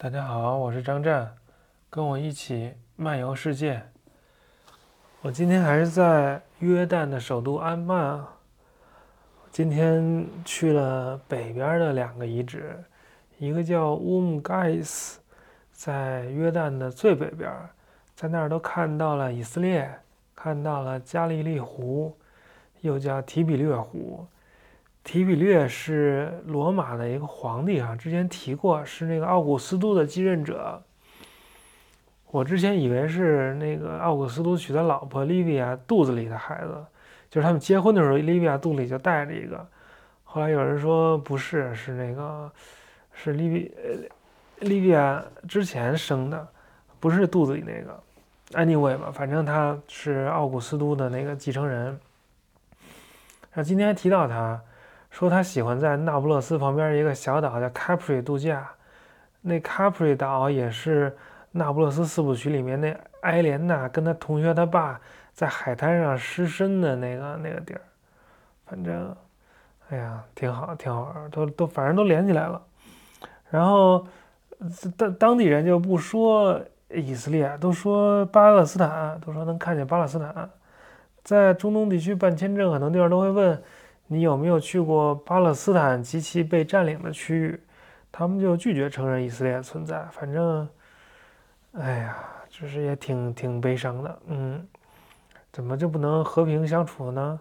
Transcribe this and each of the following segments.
大家好，我是张湛，跟我一起漫游世界。我今天还是在约旦的首都安曼啊。今天去了北边的两个遗址，一个叫乌姆盖斯，在约旦的最北边，在那儿都看到了以色列，看到了加利利湖，又叫提比略湖。提比略是罗马的一个皇帝啊，之前提过是那个奥古斯都的继任者。我之前以为是那个奥古斯都娶的老婆莉维亚肚子里的孩子，就是他们结婚的时候，莉维亚肚子里就带着一个。后来有人说不是，是那个是莉维呃利维亚之前生的，不是肚子里那个。Anyway 吧，反正他是奥古斯都的那个继承人。然后今天提到他。说他喜欢在那不勒斯旁边一个小岛叫 Capri 度假，那 Capri 岛也是那不勒斯四部曲里面那埃莲娜跟他同学他爸在海滩上失身的那个那个地儿。反正，哎呀，挺好，挺好玩，都都反正都连起来了。然后当当地人就不说以色列，都说巴勒斯坦，都说能看见巴勒斯坦。在中东地区办签证，很多地方都会问。你有没有去过巴勒斯坦及其被占领的区域？他们就拒绝承认以色列存在。反正，哎呀，就是也挺挺悲伤的。嗯，怎么就不能和平相处呢？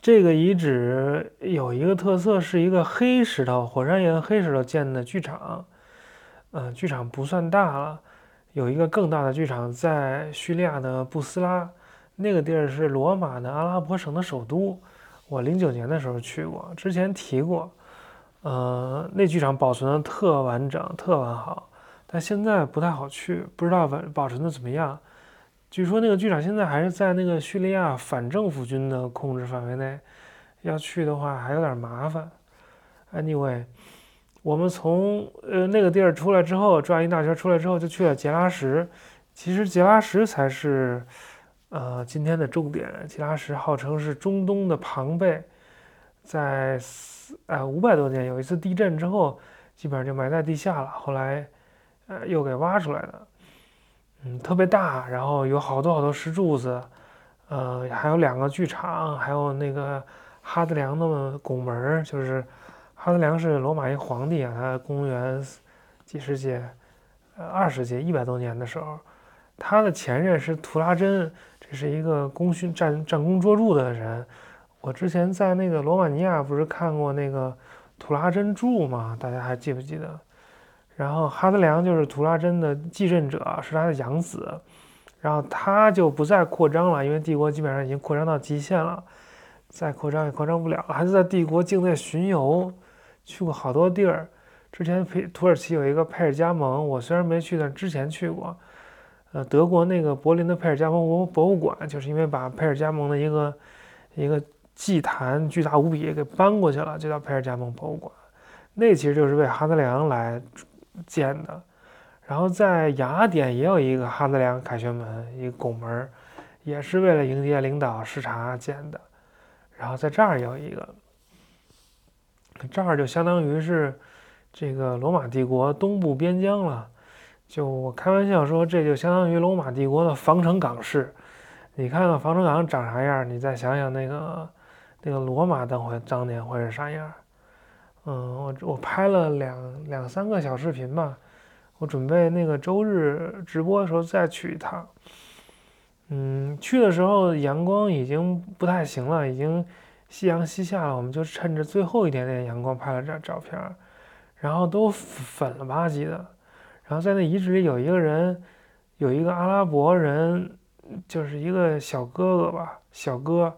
这个遗址有一个特色，是一个黑石头火山岩黑石头建的剧场。嗯，剧场不算大了。有一个更大的剧场在叙利亚的布斯拉，那个地儿是罗马的阿拉伯省的首都。我零九年的时候去过，之前提过。呃，那剧场保存的特完整、特完好，但现在不太好去，不知道保保存的怎么样。据说那个剧场现在还是在那个叙利亚反政府军的控制范围内，要去的话还有点麻烦。Anyway。我们从呃那个地儿出来之后，转一大圈出来之后，就去了杰拉什。其实杰拉什才是呃今天的重点。杰拉什号称是中东的庞贝，在四呃五百多年有一次地震之后，基本上就埋在地下了。后来呃又给挖出来的，嗯，特别大，然后有好多好多石柱子，呃，还有两个剧场，还有那个哈德良的拱门，就是。哈德良是罗马一皇帝啊，他公元几世纪，呃，二十纪一百多年的时候，他的前任是图拉真，这是一个功勋战战功卓著的人。我之前在那个罗马尼亚不是看过那个图拉真著吗？大家还记不记得？然后哈德良就是图拉真的继任者，是他的养子。然后他就不再扩张了，因为帝国基本上已经扩张到极限了，再扩张也扩张不了，还是在帝国境内巡游。去过好多地儿，之前佩土耳其有一个佩尔加盟，我虽然没去，但之前去过。呃，德国那个柏林的佩尔加盟博博物馆，就是因为把佩尔加盟的一个一个祭坛巨大无比给搬过去了，就叫佩尔加盟博物馆。那其实就是为哈德良来建的。然后在雅典也有一个哈德良凯旋门，一个拱门，也是为了迎接领导视察建的。然后在这儿有一个。这儿就相当于是这个罗马帝国东部边疆了。就我开玩笑说，这就相当于罗马帝国的防城港市。你看看防城港长啥样，你再想想那个那个罗马当会当年会是啥样。嗯，我我拍了两两三个小视频吧，我准备那个周日直播的时候再去一趟。嗯，去的时候阳光已经不太行了，已经。夕阳西下，我们就趁着最后一点点阳光拍了张照片，然后都粉了吧唧的。然后在那遗址里有一个人，有一个阿拉伯人，就是一个小哥哥吧，小哥，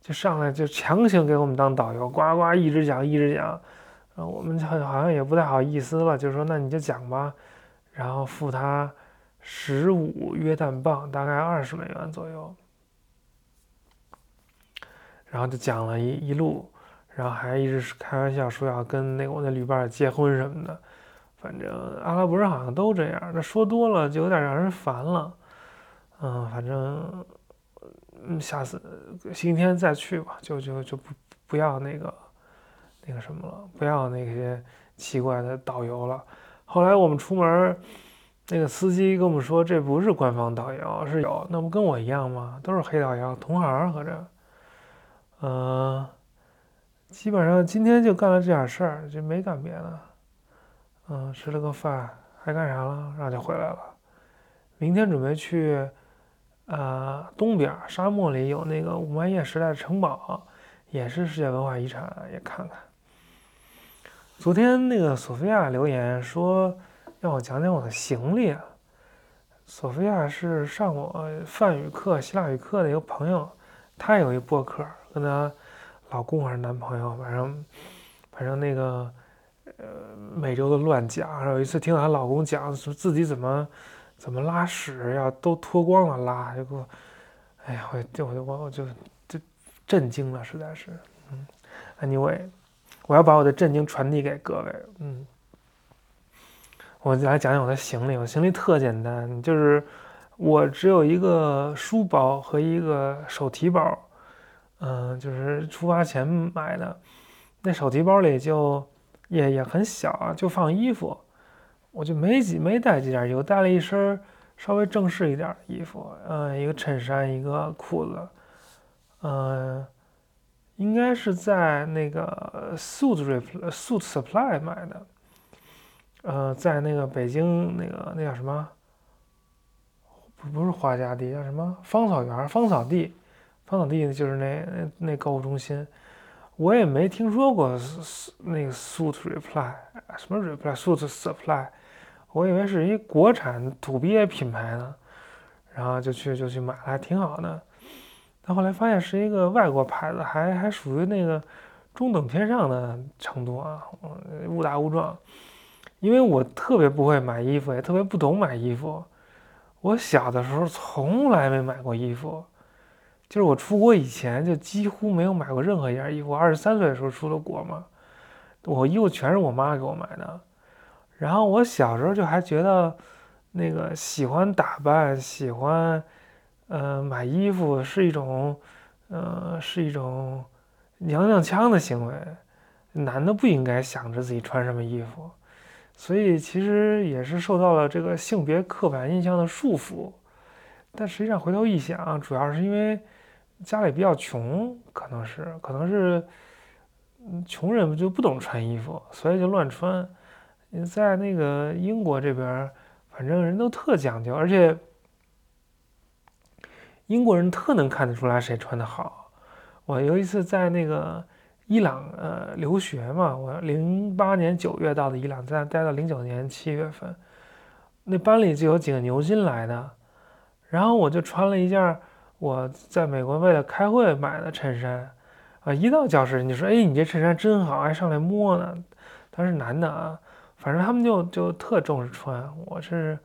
就上来就强行给我们当导游，呱呱一直讲一直讲。然后我们好像也不太好意思了，就说那你就讲吧，然后付他十五约旦镑，大概二十美元左右。然后就讲了一一路，然后还一直是开玩笑说要跟那个我那旅伴结婚什么的，反正阿拉伯人好像都这样，那说多了就有点让人烦了，嗯，反正嗯，下次星期天再去吧，就就就不不要那个那个什么了，不要那些奇怪的导游了。后来我们出门，那个司机跟我们说这不是官方导游，是有，那不跟我一样吗？都是黑导游，同行合着。嗯，基本上今天就干了这点事儿，就没干别的。嗯，吃了个饭，还干啥了？然后就回来了。明天准备去。呃，东边沙漠里有那个五万叶时代的城堡，也是世界文化遗产，也看看。昨天那个索菲亚留言说让我讲讲我的行李啊。索菲亚是上我梵语课、希腊语课的一个朋友，她有一播客，跟她老公还是男朋友，反正反正那个呃每周都乱讲。有一次听她老公讲说自己怎么。怎么拉屎要都脱光了拉，就给我，哎呀，我就我就我我就就震惊了，实在是，嗯，anyway，我要把我的震惊传递给各位，嗯，我来讲讲我的行李，我行李特简单，就是我只有一个书包和一个手提包，嗯，就是出发前买的，那手提包里就也也很小啊，就放衣服。我就没几没带几件衣服，带了一身稍微正式一点的衣服，嗯，一个衬衫，一个裤子，嗯，应该是在那个 Suit re Suit Supply 买的，呃，在那个北京那个那叫什么？不不是花家地，叫什么？芳草园、芳草地、芳草地就是那那那购物中心。我也没听说过那个 Suit Reply，什么 Reply Suit Supply。我以为是一国产土鳖品牌呢，然后就去就去买了，还挺好的。但后来发现是一个外国牌子，还还属于那个中等偏上的程度啊，误打误撞。因为我特别不会买衣服，也特别不懂买衣服。我小的时候从来没买过衣服，就是我出国以前就几乎没有买过任何一件衣服。二十三岁的时候出的国嘛，我衣服全是我妈给我买的。然后我小时候就还觉得，那个喜欢打扮、喜欢，呃，买衣服是一种，呃，是一种娘娘腔的行为。男的不应该想着自己穿什么衣服，所以其实也是受到了这个性别刻板印象的束缚。但实际上回头一想，主要是因为家里比较穷，可能是，可能是，嗯穷人就不懂穿衣服，所以就乱穿。在那个英国这边，反正人都特讲究，而且英国人特能看得出来谁穿的好。我有一次在那个伊朗呃留学嘛，我零八年九月到的伊朗，在那待到零九年七月份，那班里就有几个牛津来的，然后我就穿了一件我在美国为了开会买的衬衫，啊，一到教室你说：“哎，你这衬衫真好，还上来摸呢。”他是男的啊。反正他们就就特重视穿，我是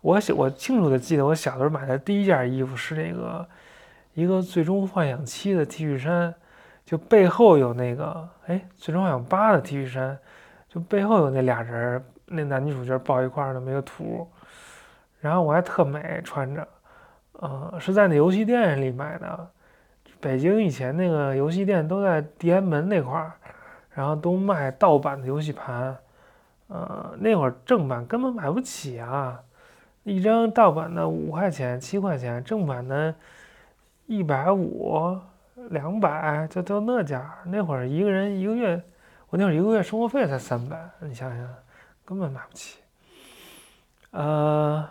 我小我清楚的记得我小的时候买的第一件衣服是那个一个最终幻想七的 T 恤衫，就背后有那个哎最终幻想八的 T 恤衫，就背后有那俩人那男女主角抱一块儿的那个图，然后我还特美穿着，呃是在那游戏店里买的，北京以前那个游戏店都在地安门那块儿，然后都卖盗版的游戏盘。呃，那会儿正版根本买不起啊，一张盗版的五块钱、七块钱，正版的一百五、两百，就就那价。那会儿一个人一个月，我那会儿一个月生活费才三百，你想想，根本买不起。呃，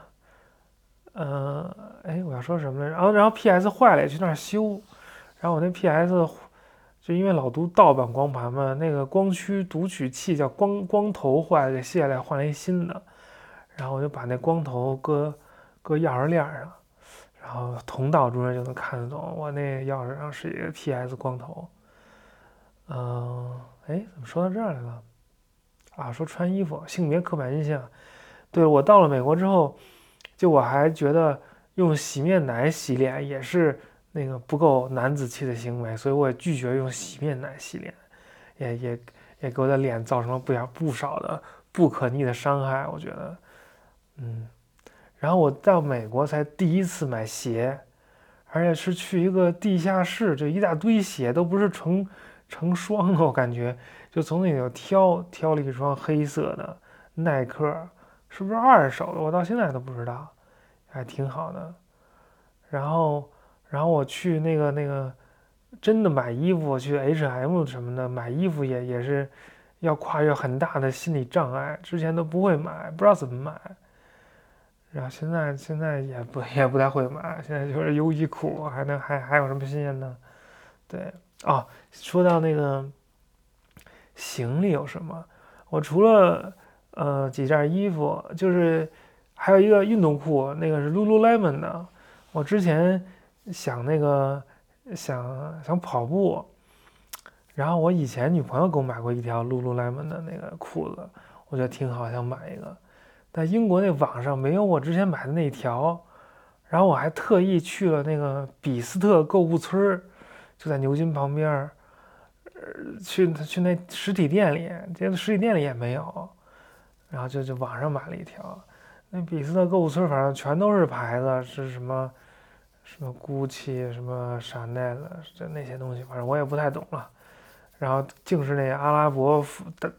呃，哎，我要说什么来着？然后，然后 PS 坏了，也去那儿修，然后我那 PS。就因为老读盗版光盘嘛，那个光驱读取器叫光光头坏了，给卸下来换了一新的，然后我就把那光头搁搁钥匙链上，然后同道中人就能看得懂，我那钥匙上是一个 PS 光头。嗯，哎，怎么说到这儿来了？啊，说穿衣服，性别刻板印象。对我到了美国之后，就我还觉得用洗面奶洗脸也是。那个不够男子气的行为，所以我也拒绝用洗面奶洗脸，也也也给我的脸造成了不少不少的不可逆的伤害。我觉得，嗯，然后我到美国才第一次买鞋，而且是去一个地下室，就一大堆鞋，都不是成成双的，我感觉就从那里挑挑了一双黑色的耐克，是不是二手的？我到现在都不知道，还挺好的。然后，然后我去那个那个真的买衣服，去 H&M 什么的买衣服也也是要跨越很大的心理障碍，之前都不会买，不知道怎么买。然后现在现在也不也不太会买，现在就是优衣库，还能还还有什么新鲜的？对，哦，说到那个行李有什么？我除了呃几件衣服，就是还有一个运动裤，那个是 Lululemon 的。我之前想那个想想跑步，然后我以前女朋友给我买过一条 Lululemon 的那个裤子，我觉得挺好，想买一个。但英国那网上没有我之前买的那条，然后我还特意去了那个比斯特购物村儿，就在牛津旁边儿，呃，去去那实体店里，结果实体店里也没有，然后就就网上买了一条。那比斯特购物村反正全都是牌子，是什么什么 GUCCI、什么 Chanel 这那些东西，反正我也不太懂了。然后竟是那阿拉伯大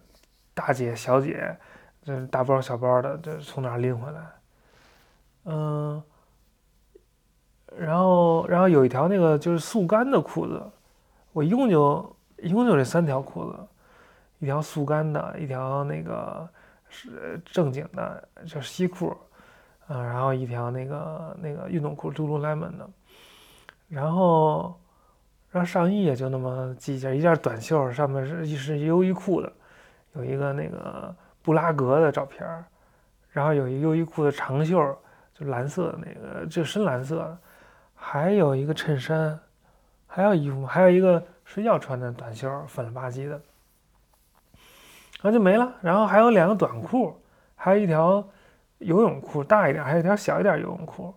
大姐小姐。这大包小包的，这从哪拎回来？嗯，然后，然后有一条那个就是速干的裤子，我一共就一共就这三条裤子，一条速干的，一条那个是正经的，就是西裤，嗯，然后一条那个那个运动裤，Lululemon 的，然后，然后上衣也就那么几件，一件短袖，上面是是优衣库的，有一个那个。布拉格的照片，然后有一优衣库的长袖，就蓝色的那个，就深蓝色的，还有一个衬衫，还有衣服，还有一个睡觉穿的短袖，粉了吧唧的，然后就没了。然后还有两个短裤，还有一条游泳裤，大一点，还有一条小一点游泳裤，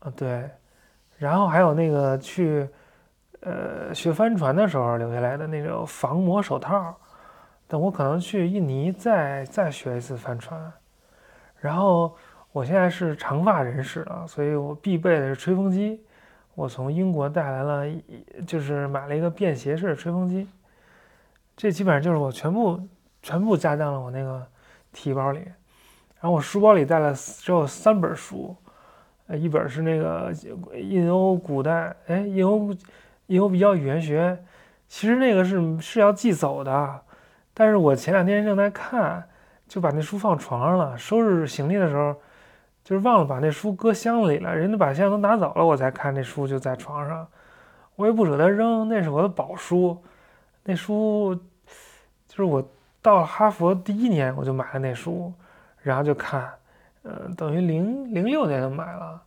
啊对，然后还有那个去呃学帆船的时候留下来的那种防磨手套。等我可能去印尼再再学一次帆船，然后我现在是长发人士了，所以我必备的是吹风机。我从英国带来了，就是买了一个便携式吹风机。这基本上就是我全部全部加到了我那个提包里。然后我书包里带了只有三本书，呃，一本是那个印欧古代，哎，印欧印欧比较语言学，其实那个是是要寄走的。但是我前两天正在看，就把那书放床上了。收拾行李的时候，就是忘了把那书搁箱子里了。人家把箱子都拿走了，我才看那书就在床上。我也不舍得扔，那是我的宝书。那书就是我到了哈佛第一年我就买了那书，然后就看，嗯，等于零零六年就买了，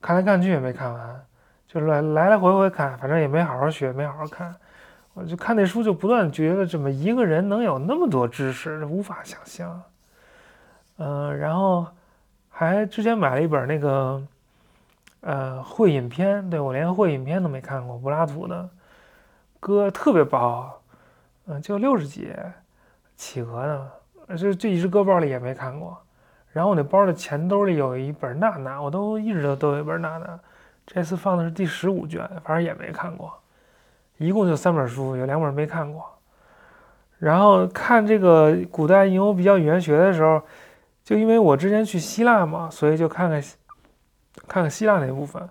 看来看去也没看完，就来来来回回看，反正也没好好学，没好好看。我就看那书，就不断觉得，怎么一个人能有那么多知识，无法想象。嗯，然后还之前买了一本那个，呃，会影片，对我连会影片都没看过，柏拉图的，歌特别薄，嗯，就六十几，企鹅的，就这一直搁包里也没看过。然后我那包的前兜里有一本娜娜，我都一直都都有一本娜娜，这次放的是第十五卷，反正也没看过。一共就三本书，有两本没看过。然后看这个古代印欧比较语言学的时候，就因为我之前去希腊嘛，所以就看看看看希腊那部分。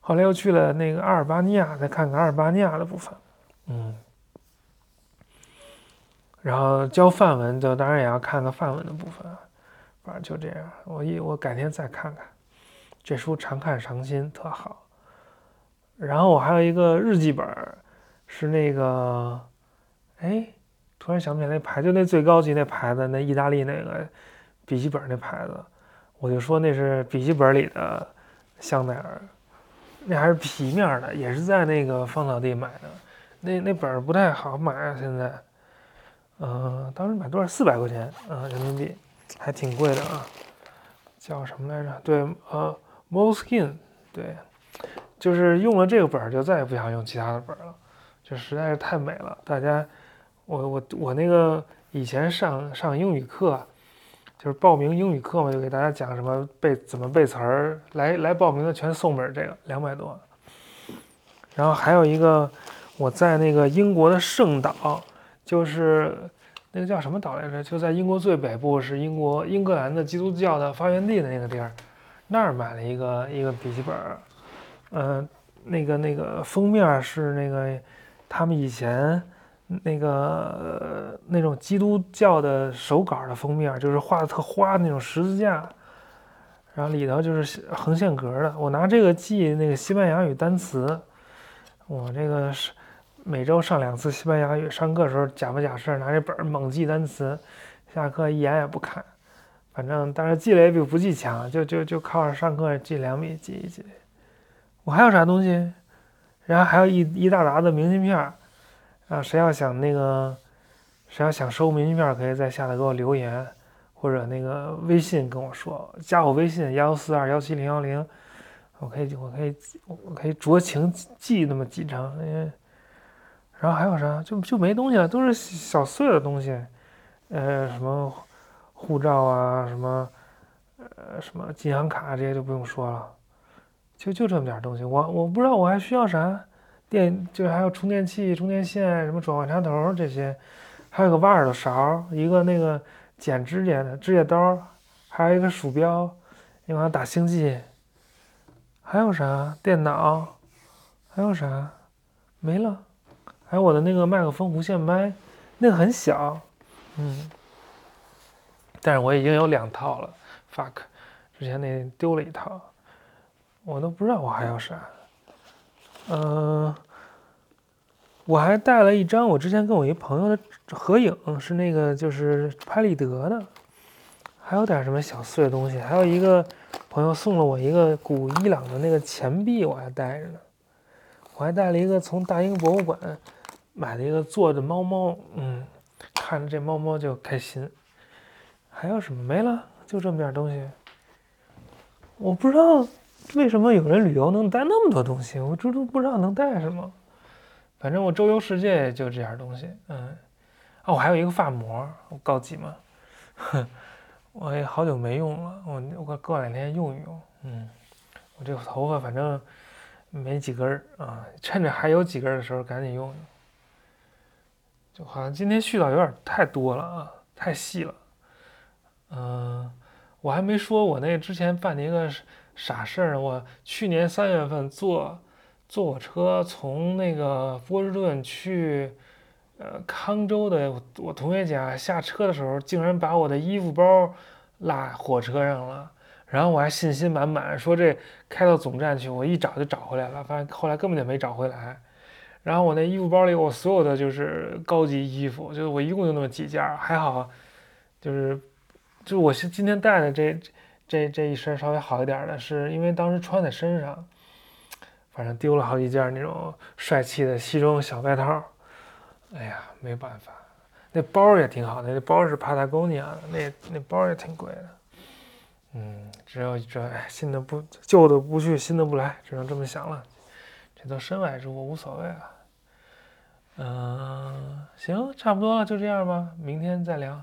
后来又去了那个阿尔巴尼亚，再看看阿尔巴尼亚的部分。嗯。然后教范文，就当然也要看个范文的部分啊。反正就这样，我一我改天再看看。这书常看常新，特好。然后我还有一个日记本。是那个，哎，突然想不起来那牌，就那最高级那牌子，那意大利那个笔记本那牌子，我就说那是笔记本里的香奈儿，那还是皮面的，也是在那个芳草地买的，那那本不太好买啊，现在，嗯，当时买多少？四百块钱啊，人民币，还挺贵的啊，叫什么来着？对，呃，Moleskin，对，就是用了这个本儿就再也不想用其他的本儿了。就实在是太美了，大家，我我我那个以前上上英语课，就是报名英语课嘛，就给大家讲什么背怎么背词儿，来来报名的全送本儿这个两百多，然后还有一个我在那个英国的圣岛，就是那个叫什么岛来着？就在英国最北部，是英国英格兰的基督教的发源地的那个地儿，那儿买了一个一个笔记本，嗯，那个那个封面是那个他们以前。那个那种基督教的手稿的封面，就是画的特花的那种十字架，然后里头就是横线格的。我拿这个记那个西班牙语单词，我这个是每周上两次西班牙语，上课的时候假模假式拿这本猛记单词，下课一眼也不看，反正但是记了也比不记强，就就就靠着上课记两笔记一记。我还有啥东西？然后还有一一大沓的明信片。啊，谁要想那个，谁要想收明信片，可以在下头给我留言，或者那个微信跟我说，加我微信幺四二幺七零幺零，我可以，我可以，我可以酌情寄那么几张。因为，然后还有啥？就就没东西了，都是小碎的东西，呃，什么护照啊，什么呃，什么银行卡这些就不用说了，就就这么点东西。我我不知道我还需要啥。电就是还有充电器、充电线，什么转换插头这些，还有个挖耳朵勺，一个那个剪指甲的指甲刀，还有一个鼠标，用来打星际。还有啥？电脑？还有啥？没了。还有我的那个麦克风无线麦，那个很小，嗯。但是我已经有两套了，fuck，之前那丢了一套，我都不知道我还有啥。嗯，我还带了一张我之前跟我一朋友的合影，是那个就是拍立得的，还有点什么小碎东西，还有一个朋友送了我一个古伊朗的那个钱币，我还带着呢。我还带了一个从大英博物馆买了一个做的猫猫，嗯，看着这猫猫就开心。还有什么没了？就这么点东西，我不知道。为什么有人旅游能带那么多东西？我这都不知道能带什么。反正我周游世界就这点东西。嗯，哦，我还有一个发膜，我高级吗？哼，我也好久没用了，我我过两天用一用。嗯，我这头发反正没几根儿啊，趁着还有几根儿的时候赶紧用用。就好像今天絮叨有点太多了啊，太细了。嗯，我还没说我那之前办的一个。傻事儿呢？我去年三月份坐坐火车从那个波士顿去呃康州的我同学家，下车的时候竟然把我的衣服包落火车上了。然后我还信心满满说这开到总站去，我一找就找回来了。发现后来根本就没找回来。然后我那衣服包里我所有的就是高级衣服，就是我一共就那么几件，还好，就是就我是今天带的这。这这一身稍微好一点的，是因为当时穿在身上，反正丢了好几件那种帅气的西装小外套。哎呀，没办法，那包也挺好的，那包是帕塔哥尼亚的，那那包也挺贵的。嗯，只有这新的不旧的不去，新的不来，只能这么想了。这都身外之物，无所谓了。嗯，行，差不多了，就这样吧，明天再聊。